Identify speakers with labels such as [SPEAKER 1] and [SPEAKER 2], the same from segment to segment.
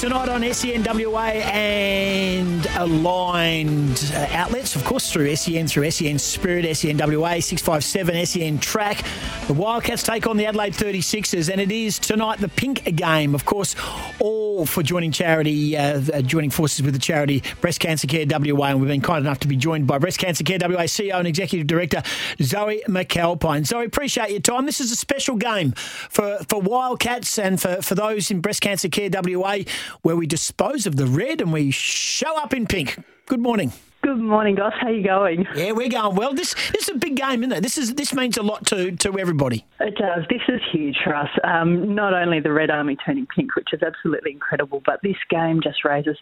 [SPEAKER 1] Tonight on SENWA and aligned outlets, of course, through SEN, through SEN Spirit, SENWA, 657 SEN Track. The Wildcats take on the Adelaide 36ers, and it is tonight the pink game. Of course, all for joining charity, uh, uh joining forces with the charity Breast Cancer Care WA, and we've been kind enough to be joined by Breast Cancer Care WA CEO and Executive Director Zoe McAlpine. Zoe, appreciate your time. This is a special game for, for Wildcats and for, for those in Breast Cancer Care WA where we dispose of the red and we show up in pink. Good morning.
[SPEAKER 2] Good morning, Goss. How you going?
[SPEAKER 1] Yeah, we're going well. This this is a big game, isn't it? This is this means a lot to, to everybody.
[SPEAKER 2] It does. This is huge for us. Um, not only the Red Army turning pink, which is absolutely incredible, but this game just raises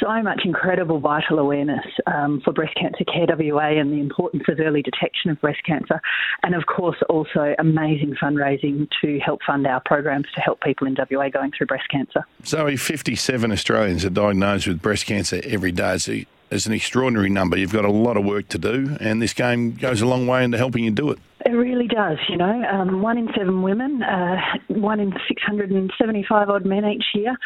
[SPEAKER 2] so much incredible vital awareness um, for breast cancer care WA and the importance of early detection of breast cancer, and of course also amazing fundraising to help fund our programs to help people in WA going through breast cancer.
[SPEAKER 3] Zoe, 57 Australians are diagnosed with breast cancer every day. So is an extraordinary number. You've got a lot of work to do, and this game goes a long way into helping you do it.
[SPEAKER 2] It really does, you know. Um, one in seven women, uh, one in 675 odd men each year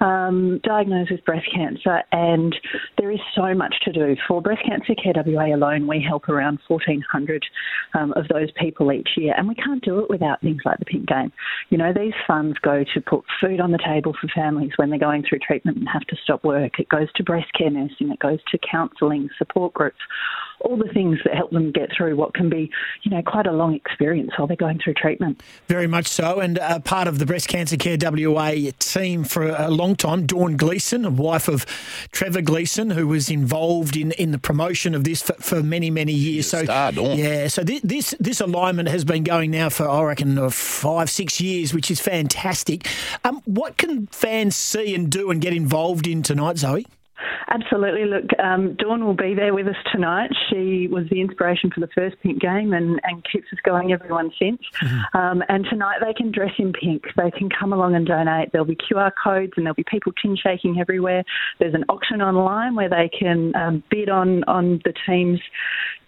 [SPEAKER 2] um, diagnosed with breast cancer, and there is so much to do. For Breast Cancer Care WA alone, we help around 1,400 um, of those people each year, and we can't do it without things like the Pink Game. You know, these funds go to put food on the table for families when they're going through treatment and have to stop work. It goes to breast care nursing, it goes to counselling, support groups all the things that help them get through what can be, you know, quite a long experience while they're going through treatment.
[SPEAKER 1] Very much so. And uh, part of the Breast Cancer Care WA team for a long time, Dawn Gleeson, wife of Trevor Gleeson, who was involved in, in the promotion of this for, for many, many years.
[SPEAKER 3] So, star,
[SPEAKER 1] yeah, so this, this, this alignment has been going now for, I reckon, uh, five, six years, which is fantastic. Um, what can fans see and do and get involved in tonight, Zoe?
[SPEAKER 2] Absolutely. Look, um, Dawn will be there with us tonight. She was the inspiration for the first pink game and, and keeps us going everyone since. Mm-hmm. Um, and tonight they can dress in pink. They can come along and donate. There'll be QR codes and there'll be people tin shaking everywhere. There's an auction online where they can um, bid on, on the team's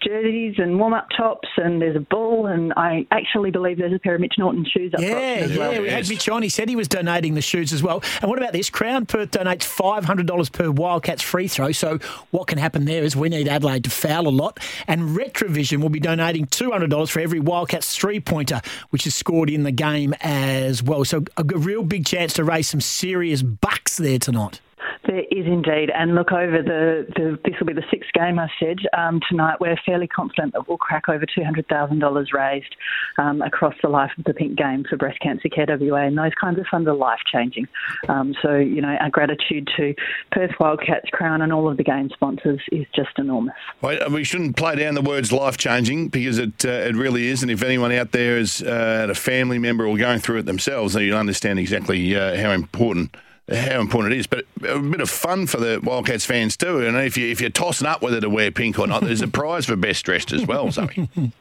[SPEAKER 2] jerseys and warm up tops, and there's a ball, and I actually believe there's a pair of Mitch Norton shoes up
[SPEAKER 1] yeah,
[SPEAKER 2] as
[SPEAKER 1] yeah,
[SPEAKER 2] well.
[SPEAKER 1] we had Mitch on. He said he was donating the shoes as well. And what about this? Crown Perth donates $500 per Wildcats free throw. So what can happen there is we need Adelaide to foul a lot, and Retrovision will be donating $200 for every Wildcats three pointer, which is scored in the game as well. So a real big chance to raise some serious bucks there tonight.
[SPEAKER 2] There is indeed, and look over the, the this will be the sixth game. I said um, tonight we're fairly confident that we'll crack over two hundred thousand dollars raised um, across the life of the Pink Game for Breast Cancer Care WA, and those kinds of funds are life changing. Um, so you know our gratitude to Perth Wildcats, Crown, and all of the game sponsors is just enormous.
[SPEAKER 3] Well, we shouldn't play down the words life changing because it uh, it really is, and if anyone out there is uh, a family member or going through it themselves, then you'll understand exactly uh, how important how important it is, but a bit of fun for the Wildcats fans too. And if you if you're tossing up whether to wear pink or not, there's a prize for best dressed as well, Zoe.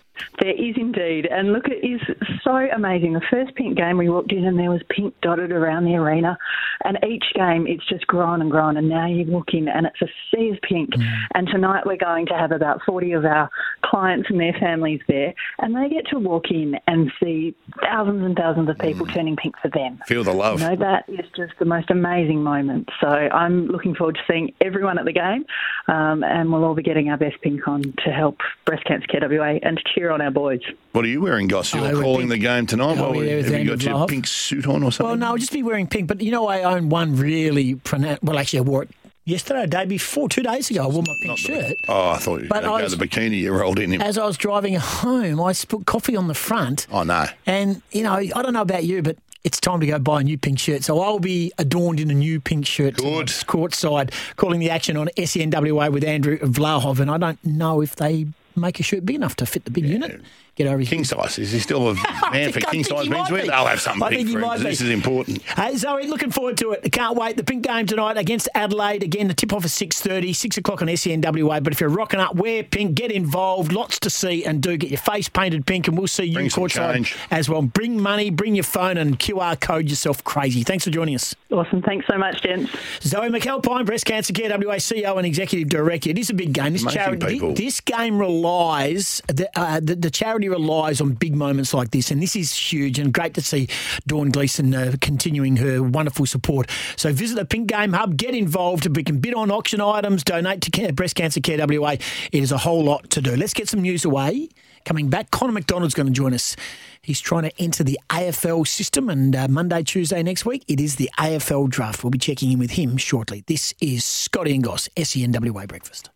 [SPEAKER 2] There is indeed. And look, it is so amazing. The first pink game we walked in and there was pink dotted around the arena. And each game it's just grown and grown. And now you walk in and it's a sea of pink. Mm. And tonight we're going to have about 40 of our clients and their families there. And they get to walk in and see thousands and thousands of people mm. turning pink for them.
[SPEAKER 3] Feel the love.
[SPEAKER 2] You know, that is just the most amazing moment. So I'm looking forward to seeing everyone at the game. Um, and we'll all be getting our best pink on to help Breast Cancer Care WA and to cheer on our boys.
[SPEAKER 3] What are you wearing, Goss? You're oh, calling the game tonight. Oh, well, have you got your love. pink suit on or something?
[SPEAKER 1] Well, no, I'll just be wearing pink. But you know, I own one really pronounced. Well, actually, I wore it yesterday, a day before, two days ago. I wore my pink shirt.
[SPEAKER 3] Oh, I thought you but I was, the bikini you rolled in. Him.
[SPEAKER 1] As I was driving home, I put coffee on the front.
[SPEAKER 3] Oh no!
[SPEAKER 1] And you know, I don't know about you, but it's time to go buy a new pink shirt. So I'll be adorned in a new pink shirt.
[SPEAKER 3] Good.
[SPEAKER 1] Courtside, calling the action on SENWA with Andrew Vlahov. And I don't know if they make a shirt big enough to fit the big yeah. unit. Get over his
[SPEAKER 3] King size. Is he still a man for
[SPEAKER 1] think- I
[SPEAKER 3] king size
[SPEAKER 1] he
[SPEAKER 3] men's
[SPEAKER 1] might
[SPEAKER 3] wear?
[SPEAKER 1] be.
[SPEAKER 3] They'll have something
[SPEAKER 1] I think he
[SPEAKER 3] for him.
[SPEAKER 1] might
[SPEAKER 3] 'cause
[SPEAKER 1] be.
[SPEAKER 3] This is important.
[SPEAKER 1] Hey, Zoe, looking forward to it. Can't wait. The pink game tonight against Adelaide. Again, the tip off is 6.30, 6 o'clock on SENWA. But if you're rocking up, wear pink, get involved. Lots to see and do. Get your face painted pink and we'll see you
[SPEAKER 3] Bring
[SPEAKER 1] courtside as well. Bring money, bring your phone and QR code yourself crazy. Thanks for joining us.
[SPEAKER 2] Awesome. Thanks so much, gents.
[SPEAKER 1] Zoe McAlpine, Breast Cancer Care WA CEO and Executive Director. It is a big game. This charity, this game relies, the, uh, the, the charity relies on big moments like this, and this is huge and great to see Dawn Gleeson uh, continuing her wonderful support. So visit the Pink Game Hub, get involved. We can bid on auction items, donate to Breast Cancer Care WA. It is a whole lot to do. Let's get some news away. Coming back, Connor McDonald's going to join us. He's trying to enter the AFL system, and uh, Monday, Tuesday next week, it is the AFL draft. We'll be checking in with him shortly. This is Scotty and SENWA Breakfast.